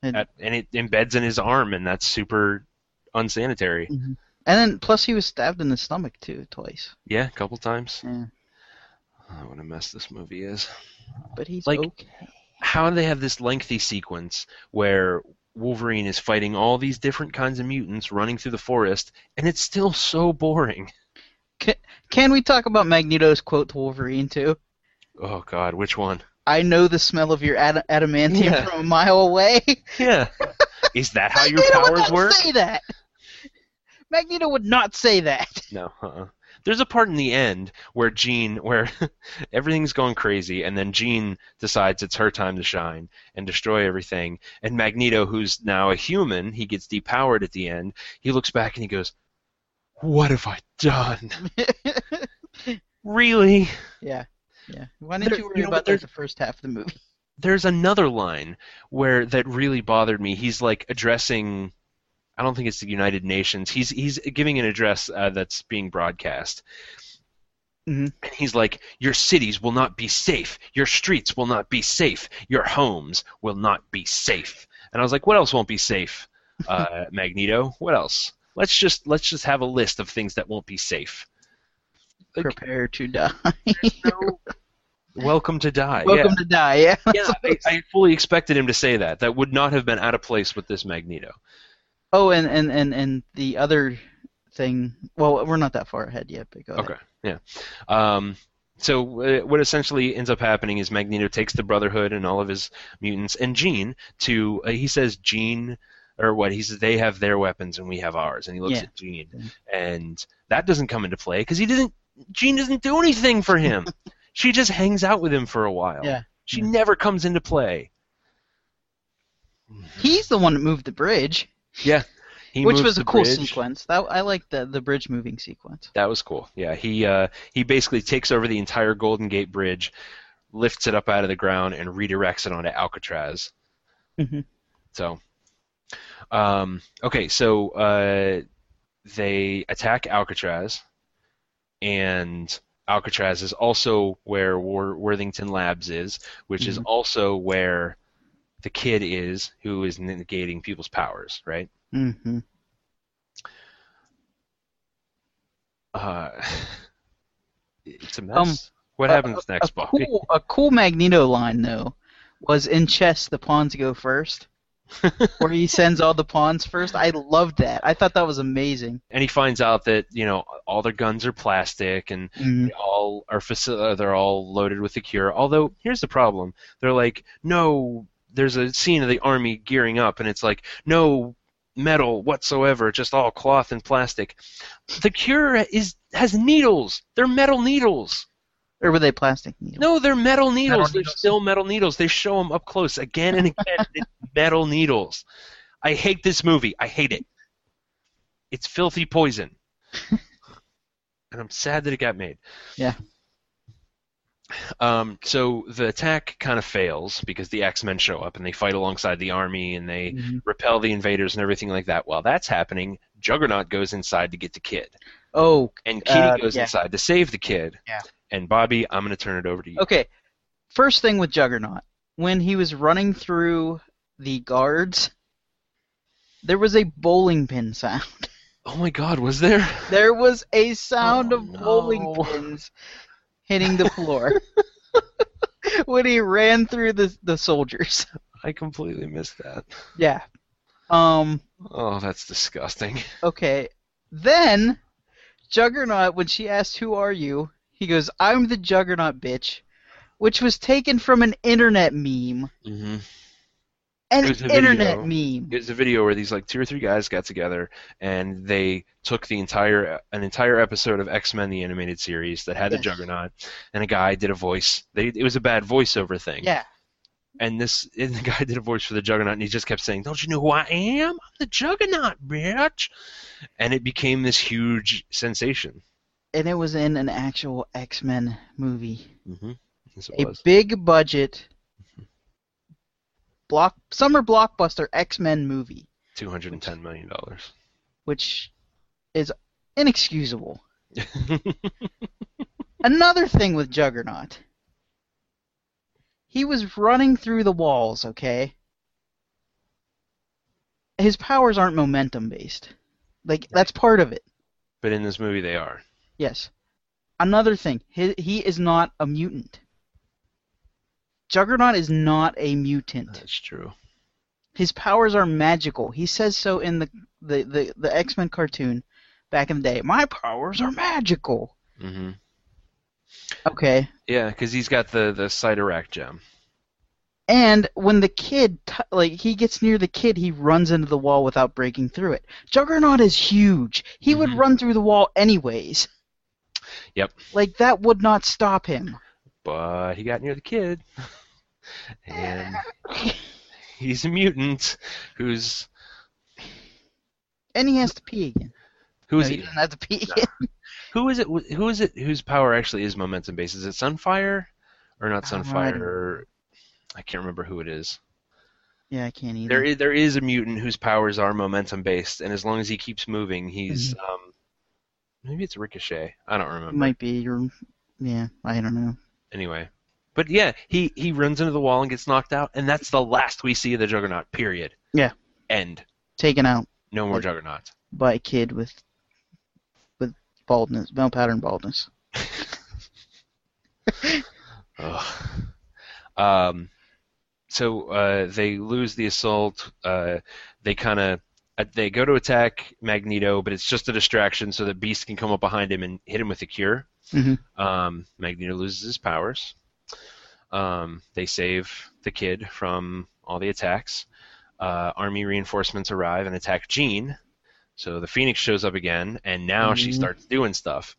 at, and it embeds in his arm, and that's super unsanitary. Mm-hmm. And then plus he was stabbed in the stomach too twice. Yeah, a couple times. Yeah. Oh, what a mess this movie is. But he's Like- okay. how do they have this lengthy sequence where Wolverine is fighting all these different kinds of mutants running through the forest, and it's still so boring? Can we talk about Magneto's quote to Wolverine too? Oh God, which one? I know the smell of your ad- adamantium Yeah. from a mile away. Yeah, is that how your Magneto would powers not work? Say that. Magneto would not say that. No. Uh-uh. There's a part in the end where Jean, where everything's going crazy, and then Jean decides it's her time to shine and destroy everything. And Magneto, who's now a human, he gets depowered at the end. He looks back and he goes, "What have I done? really?" yeah. Yeah. Why didn't There- you worry you know, about there- that the first half of the movie? There's another line where that really bothered me. He's like addressing. I don't think it's the United Nations. He's he's giving an address uh, that's being broadcast. Mhm. And he's like, "Your cities will not be safe. Your streets will not be safe. Your homes will not be safe." And I was like, "What else won't be safe, uh, Magneto? What else? Let's just let's just have a list of things that won't be safe." Like- Prepare to die. No- Welcome to die. Welcome yeah. to die. Yeah. yeah, I, I fully expected him to say that. That would not have been out of place with this Magneto. Oh, and, and, and, and the other thing. Well, we're not that far ahead yet, but go ahead. Okay, yeah. Um, so uh, what essentially ends up happening is Magneto takes the Brotherhood and all of his mutants and Jean to. Uh, he says Jean. Or what he says? They have their weapons and we have ours, and he looks Yeah. at Jean, and that doesn't come into play because he doesn't Jean doesn't do anything for him. she just hangs out with him for a while. Yeah, She yeah. never comes into play. He's the one that moved the bridge, Yeah. He which was a cool bridge. sequence. That I like the the bridge moving sequence. That was cool. Yeah, he uh, he basically takes over the entire Golden Gate Bridge, lifts it up out of the ground, and redirects it onto Alcatraz. Mm-hmm. So, um, okay, so uh, they attack Alcatraz, and Alcatraz is also where War- Worthington Labs is, which is Mhm. also where the kid is, who is negating people's powers, right? hmm Uh, it's a mess. Um, what a- happens next, a Bobby? cool a cool Magneto line though was in chess the pawns go first, where he sends all the pawns first. I loved that. I thought that was amazing. and he finds out that you know all their guns are plastic and Mhm. they all are faci- uh, they're all loaded with the cure. Although here's the problem: they're like, no, there's a scene of the army gearing up, and it's like, no metal whatsoever, just all cloth and plastic. The cure is has needles. They're metal needles. Or were they plastic needles? No, they're metal needles. they're needles. still metal needles. They show them up close again and again. it's metal needles. I hate this movie. I hate it. It's filthy poison. and I'm sad that it got made. Yeah. Um, so the attack kind of fails because the X-Men show up and they fight alongside the army and they Mhm. repel the invaders and everything like that. While that's happening, Juggernaut goes inside to get the kid, Oh, and Kitty Uh, goes yeah. inside to save the kid. Yeah. And Bobby, I'm going to turn it over to you. Okay. First thing with Juggernaut, when he was running through the guards, there was a bowling pin sound. Oh my God, was there? There was a sound Oh, of bowling pins hitting the floor when he ran through the the soldiers. I completely missed that. Yeah. Um. Oh, that's disgusting. Okay. Then Juggernaut, when she asked, "Who are you?" He goes, "I'm the Juggernaut, bitch," which was taken from an internet meme. hmm An It was a internet video. meme. It's a video where these like two or three guys got together and they took the entire an entire episode of X Men the animated series that had the Juggernaut, and a guy did a voice. They, it was a bad voiceover thing. Yeah. And this and the guy did a voice for the Juggernaut, and he just kept saying, "Don't you know who I am? I'm the Juggernaut, bitch!" And it became this huge sensation. And it was in an actual X Men movie. Mm-hmm. Yes, A was. big budget block summer blockbuster X Men movie, Two hundred and ten million dollars. which is inexcusable. Another thing with Juggernaut. He was running through the walls, okay? His powers aren't momentum based. Like that's part of it. but in this movie, they are. Yes. Another thing, he, he is not a mutant. Juggernaut is not a mutant. That's true. His powers are magical. He says so in the the, the, the X Men cartoon back in the day. My powers are magical. Mm-hmm. Okay. Yeah, because he's got the the Cyttorak gem. And when the kid, t- like, he gets near the kid, he runs into the wall without breaking through it. Juggernaut is huge. He would Mhm. run through the wall anyways. Yep. Like, that would not stop him. but he got near the kid, and he's a mutant who's And he has to pee again. who is No, he he? doesn't have to pee No. again. Who is it? Who is it? Whose power actually is momentum based? Is it Sunfire or not I Sunfire? Or, I can't remember who it is. Yeah, I can't either. There is there is a mutant whose powers are momentum based, and as long as he keeps moving, he's um maybe it's Ricochet. I don't remember. It might be your. Yeah, I don't know. Anyway, but yeah, he he runs into the wall and gets knocked out, and that's the last we see of the Juggernaut. Period. Yeah. End. Taken out No more Like- Juggernaut. by a kid with with baldness, male pattern baldness. Ugh. Um, so uh, they lose the assault. Uh, they kind of they go to attack Magneto, but it's just a distraction so that Beast can come up behind him and hit him with the cure. Mhm. Um, Magneto loses his powers. Um, they save the kid from all the attacks. Uh, army reinforcements arrive and attack Jean. So the Phoenix shows up again, and now she Mhm. starts doing stuff.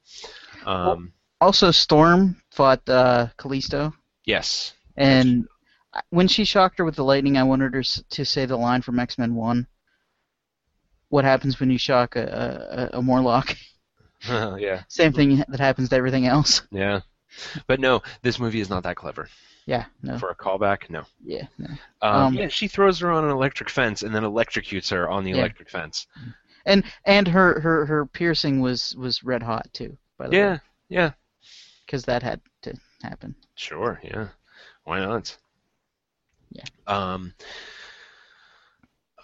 Um, Also, Storm fought uh, Callisto, yes. and when she shocked her with the lightning, I wanted her to say the line from X Men One. What happens when you shock a, a, a Morlock? yeah. Same thing that happens to everything else. Yeah. But no, this movie is not that clever. Yeah, no, For a callback, no. yeah, no. Um, Um, yeah, she throws her on an electric fence and then electrocutes her on the Yeah. electric fence. And and her, her, her piercing was was red hot too. By the Yeah, way, yeah. because that had to happen. Sure, yeah. Why not? Yeah. Um.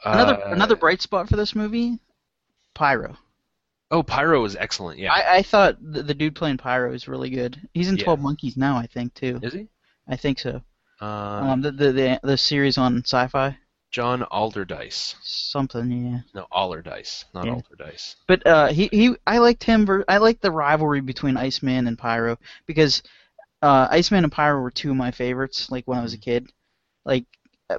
Another uh, another bright spot for this movie, Pyro. Oh, Pyro was excellent. Yeah. I, I thought the, the dude playing Pyro is really good. He's in Yeah. Twelve Monkeys now, I think too. Is he? I think so. Uh, Um, the, the the the series on Sci-Fi, John Alderdice. something, yeah. No, Allerdyce, not Yeah. Alderdice. But uh, he he, I liked him. Ver- I liked the rivalry between Iceman and Pyro because uh, Iceman and Pyro were two of my favorites. Like when I was a kid, like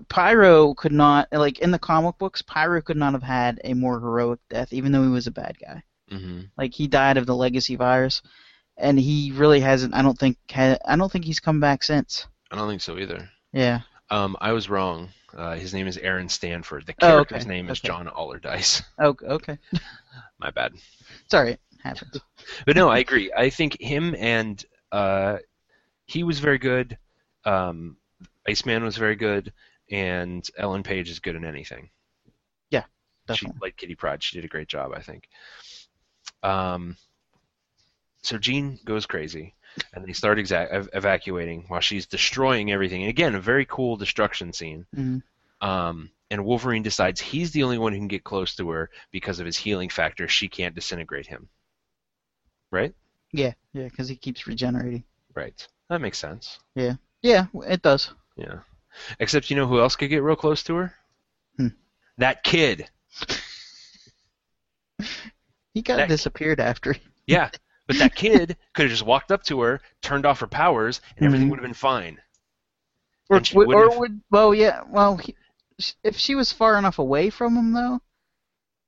Pyro could not like in the comic books, Pyro could not have had a more heroic death, even though he was a bad guy. hmm Like he died of the legacy virus, and he really hasn't. I don't think. Ha- I don't think he's come back since. I don't think so either. Yeah. Um, I was wrong. Uh, his name is Aaron Stanford. The Oh, character's okay, name is okay. John Allerdyce. Oh, okay. My bad. Sorry. Happens. But no, I agree. I think him and uh, he was very good. Um, Iceman was very good, and Ellen Page is good in anything. Yeah, Definitely. like Kitty Pryde, she did a great job, I think. Um, so Jean goes crazy, and they start exa- ev- evacuating while she's destroying everything. And again, a very cool destruction scene. Mhm. Um, and Wolverine decides he's the only one who can get close to her because of his healing factor. She can't disintegrate him. Right? Yeah. Yeah. Because he keeps regenerating. Right. That makes sense. Yeah, yeah, it does. Yeah. Except you know who else could get real close to her? Hmm. That kid. He kind of disappeared after. Yeah. But that kid could have just walked up to her, turned off her powers, and everything Mhm. would have been fine. Or, would, or would well, yeah, well, he, if she was far enough away from him, though,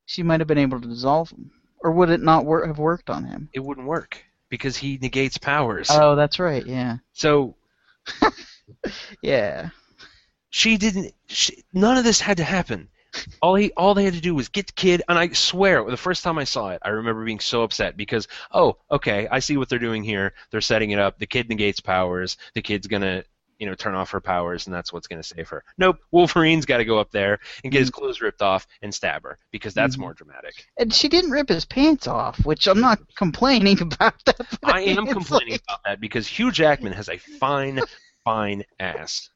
she might have been able to dissolve him. Or would it not wor- have worked on him? It wouldn't work because he negates powers. Oh, that's right. Yeah. so Yeah. She didn't. She, none of this had to happen. All he, all they had to do was get the kid, and I swear, the first time I saw it, I remember being so upset because, oh, okay, I see what they're doing here. They're setting it up. The kid negates powers. The kid's gonna, you know, turn off her powers, and that's what's gonna save her. Nope, Wolverine's got to go up there and get his clothes ripped off and stab her because that's Mhm. more dramatic. And she didn't rip his pants off, which I'm not complaining about that. I am complaining like- about that because Hugh Jackman has a fine, fine ass.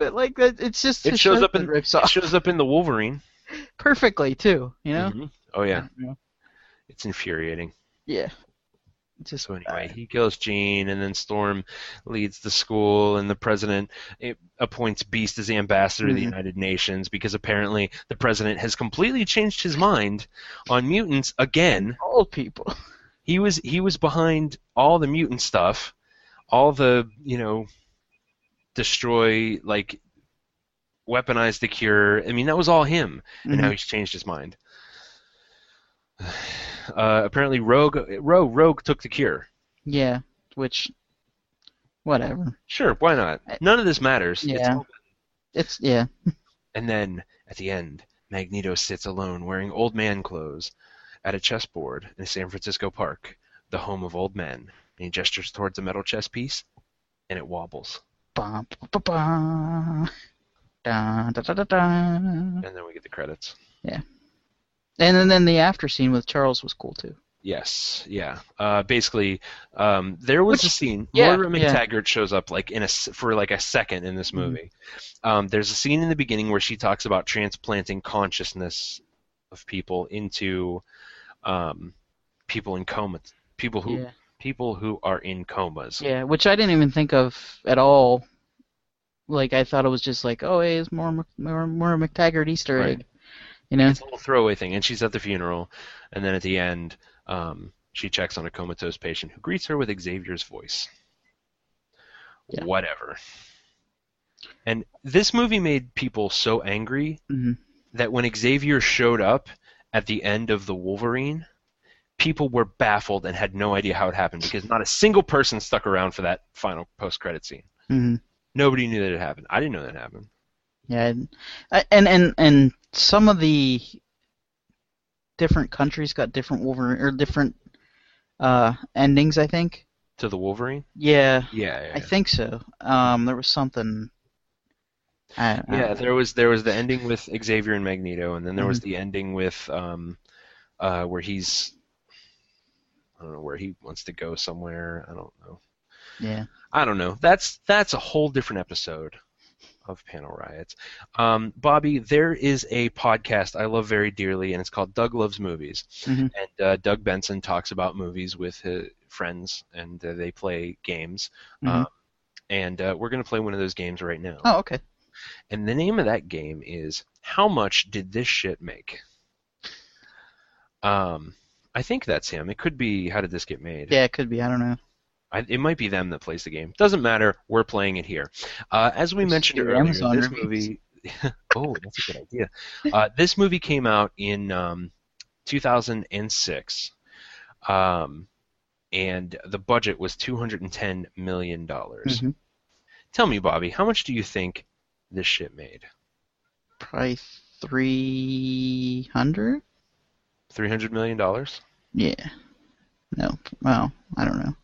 But like that, it's just It shows up in rips it off shows up in the Wolverine. perfectly too. You know. Mhm. Oh yeah, Yeah. it's infuriating. Yeah. Just So anyway, he kills Jean, and then Storm leads the school, and the president eh, appoints Beast as the ambassador to the Mhm. United Nations because apparently the president has completely changed his mind on mutants again. All people. He was he was behind all the mutant stuff, all the you know, destroy like weaponize the cure. I mean that was all him, and now Mhm. he's changed his mind. Uh, apparently, Rogue Rogue Rogue took the cure. Yeah. Which, whatever. Sure, why not? None of this matters. Yeah. all- It's yeah. and then at the end, Magneto sits alone wearing old man clothes at a chessboard in San Francisco Park, the home of old men. And he gestures towards a metal chess piece, and it wobbles. Bum, ba, ba, ba. Da, da, da, da, da. And then we get the credits. Yeah. And then, then the after scene with Charles was cool too. Yes, yeah. Uh, basically, um, there was Which- a scene. yeah, yeah. McTaggart shows up like in a for like a second in this Mhm. movie. Um, there's a scene in the beginning where she talks about transplanting consciousness of people into um, people in comas, people who Yeah. People who are in comas. Yeah, which I didn't even think of at all. Like I thought it was just like, oh, hey, it's more more, more McTaggart Easter Right. egg. You know? It's a little throwaway thing, and she's at the funeral, and then at the end, um, she checks on a comatose patient who greets her with Xavier's voice. Yeah. Whatever. And this movie made people so angry Mhm. that when Xavier showed up at the end of the Wolverine, people were baffled and had no idea how it happened because not a single person stuck around for that final post-credit scene. hmm Nobody knew that it happened. I didn't know that happened. Yeah, and- and and and some of the different countries got different Wolverine or different uh, endings. I think. To the Wolverine? Yeah, Yeah, yeah. I think so. Um, there was something. I, I- Yeah, there was there was the ending with Xavier and Magneto, and then there was the ending with um, uh, where he's I don't know where he wants to go somewhere. I don't know. yeah. I don't know. That's that's a whole different episode of Panel Riots. Um, Bobby, there is a podcast I love very dearly, and it's called Doug Loves Movies. Mhm. And uh, Doug Benson talks about movies with his friends, and uh, they play games. Mhm. Um, and uh, we're going to play one of those games right now. Oh, okay. And the name of that game is How Much Did This Shit Make? Um, I think that's him. It could be How Did This Get Made? Yeah, it could be. I don't know. I, it might be them that plays the game. Doesn't matter. We're playing it here. Uh, as we Let's mentioned earlier, Amazon this reviews. movie. oh, that's a good idea. Uh, this movie came out in um, 2006, um, and the budget was 210 million dollars. Mhm. Tell me, Bobby, how much do you think this shit made? Probably three hundred. 300 million dollars? Yeah. No. Well, I don't know.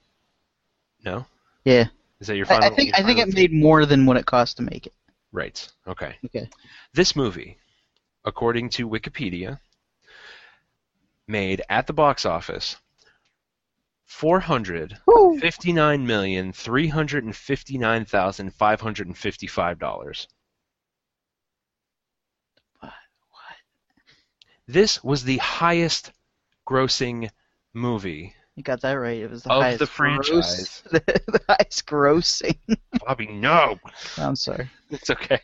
No. Yeah. Is that your final? I think I think it made more than what it cost to make it. Right. Okay. Okay. This movie, according to Wikipedia, made at the box office four hundred Woo. fifty-nine million three hundred and fifty-nine thousand five hundred and fifty-five dollars. This was the highest grossing movie You got that right. It was the of highest the gross- franchise. the, the highest grossing. Bobby, no, I'm sorry. it's okay.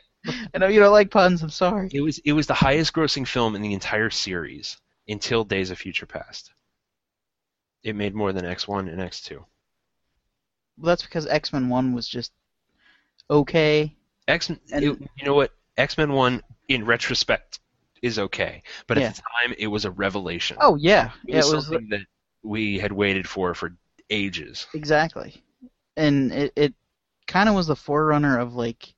I know you don't like puns. I'm sorry. It was it was the highest grossing film in the entire series until Days of Future Past. It made more than X1 and X2. Well, that's because X Men One was just okay. X, And- it- you know what? X Men One, in retrospect, is okay, but Yeah. at the time it was a revelation. Oh yeah, it yeah, was it was something that we had waited for for ages. exactly, and it it kind of was the forerunner of like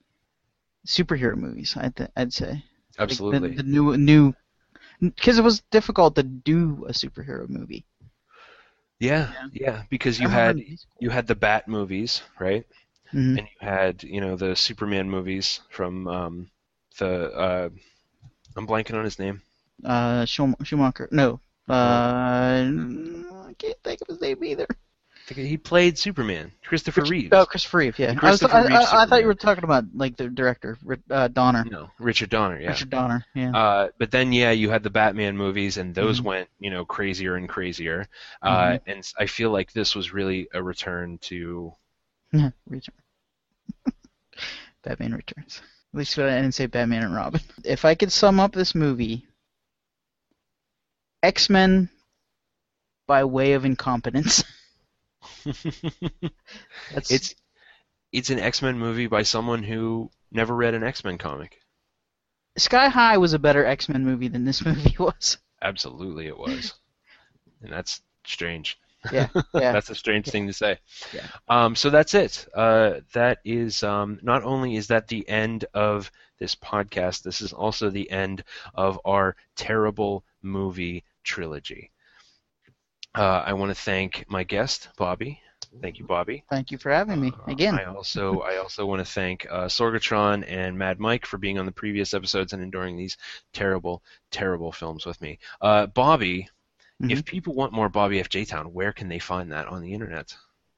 superhero movies. I th- I'd say. Like, the- Absolutely. the, new new because it was difficult to do a superhero movie. yeah, Yeah. yeah, because you had you had the Bat movies, right? Mhm. and you had you know the Superman movies from um, the uh, I'm blanking on his name. uh Schum- Schumacher. No, uh, I can't think of his name either. He played Superman, Christopher Rich- Reeves. Oh, Christopher Reeve. Yeah, I, was, Christopher I, I, I thought you were talking about like the director, uh, Donner, No, Richard Donner. Yeah. Richard Donner. Yeah. Uh, but then yeah, you had the Batman movies, and those Mhm. went you know crazier and crazier. Uh, Mm-hmm. and I feel like this was really a return to Return. Batman Returns. At least I didn't say Batman and Robin. If I could sum up this movie, X Men by way of incompetence. It's it's an X Men movie by someone who never read an X Men comic. Sky High was a better X Men movie than this movie was. Absolutely, it was, and that's strange. Yeah, yeah. that's a strange thing to say. Yeah. Um, so that's it. Uh, that is um, not only is that the end of this podcast. This is also the end of our terrible movie trilogy. Uh, I want to thank my guest, Bobby. Thank you, Bobby. Thank you for having me Uh, again. I also I also want to thank uh, Sorgatron and Mad Mike for being on the previous episodes and enduring these terrible, terrible films with me. Uh, Bobby, Mhm. if people want more Bobby F. J. Town, where can they find that on the internet?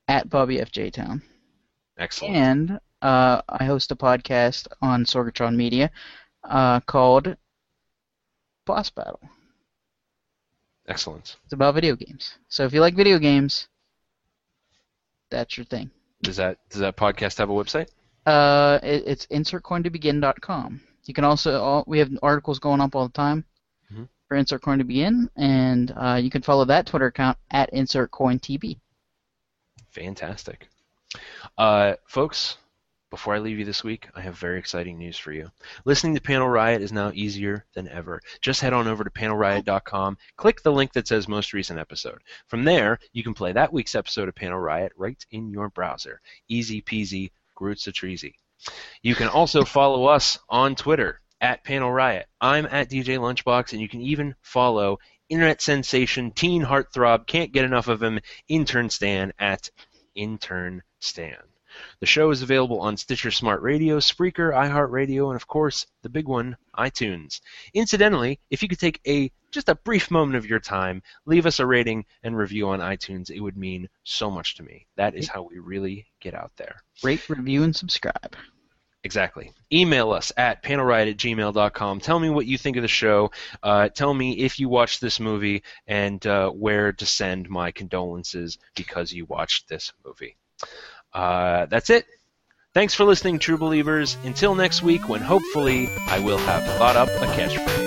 At Bobby F J Town. Excellent. And uh, I host a podcast on Sorgatron Media uh, called Boss Battle. Excellent. It's about video games. So if you like video games, that's your thing. Does that does that podcast have a website? Uh, it, it's insertcointobegin.com. You can also all, we have articles going up all the time. For Insert Coin to Begin, and uh, you can follow that Twitter account at InsertCoinTB. Fantastic. Uh, folks, before I leave you this week, I have very exciting news for you. Listening to Panel Riot is now easier than ever. Just head on over to panelriot.com, click the link that says most recent episode. From there, you can play that week's episode of Panel Riot right in your browser. Easy peasy, Grootsa treasy. You can also follow us on Twitter at Panel Riot. I'm at DJ Lunchbox, and you can even follow internet sensation, teen heartthrob, can't get enough of him, Intern Stan at Intern Stan. The show is available on Stitcher Smart Radio, Spreaker, iHeartRadio, and of course, the big one, iTunes. Incidentally, if you could take a just a brief moment of your time, leave us a rating and review on iTunes, it would mean so much to me. That is how we really get out there. Rate, review, and subscribe. Exactly. Email us at panelriot at gmail.com. Tell me what you think of the show. Uh, tell me if you watched this movie and uh, where to send my condolences because you watched this movie. Uh, that's it. Thanks for listening, true believers. Until next week, when hopefully I will have thought up a catchphrase.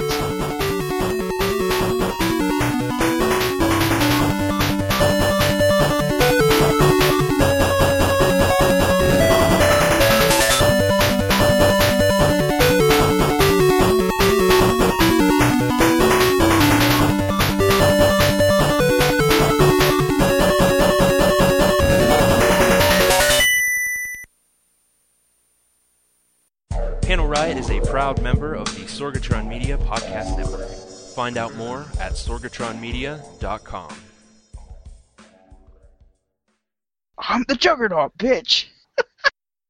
Proud member of the Sorgatron Media Podcast Network. Find out more at sorgatronmedia.com. I'm the Juggernaut, bitch!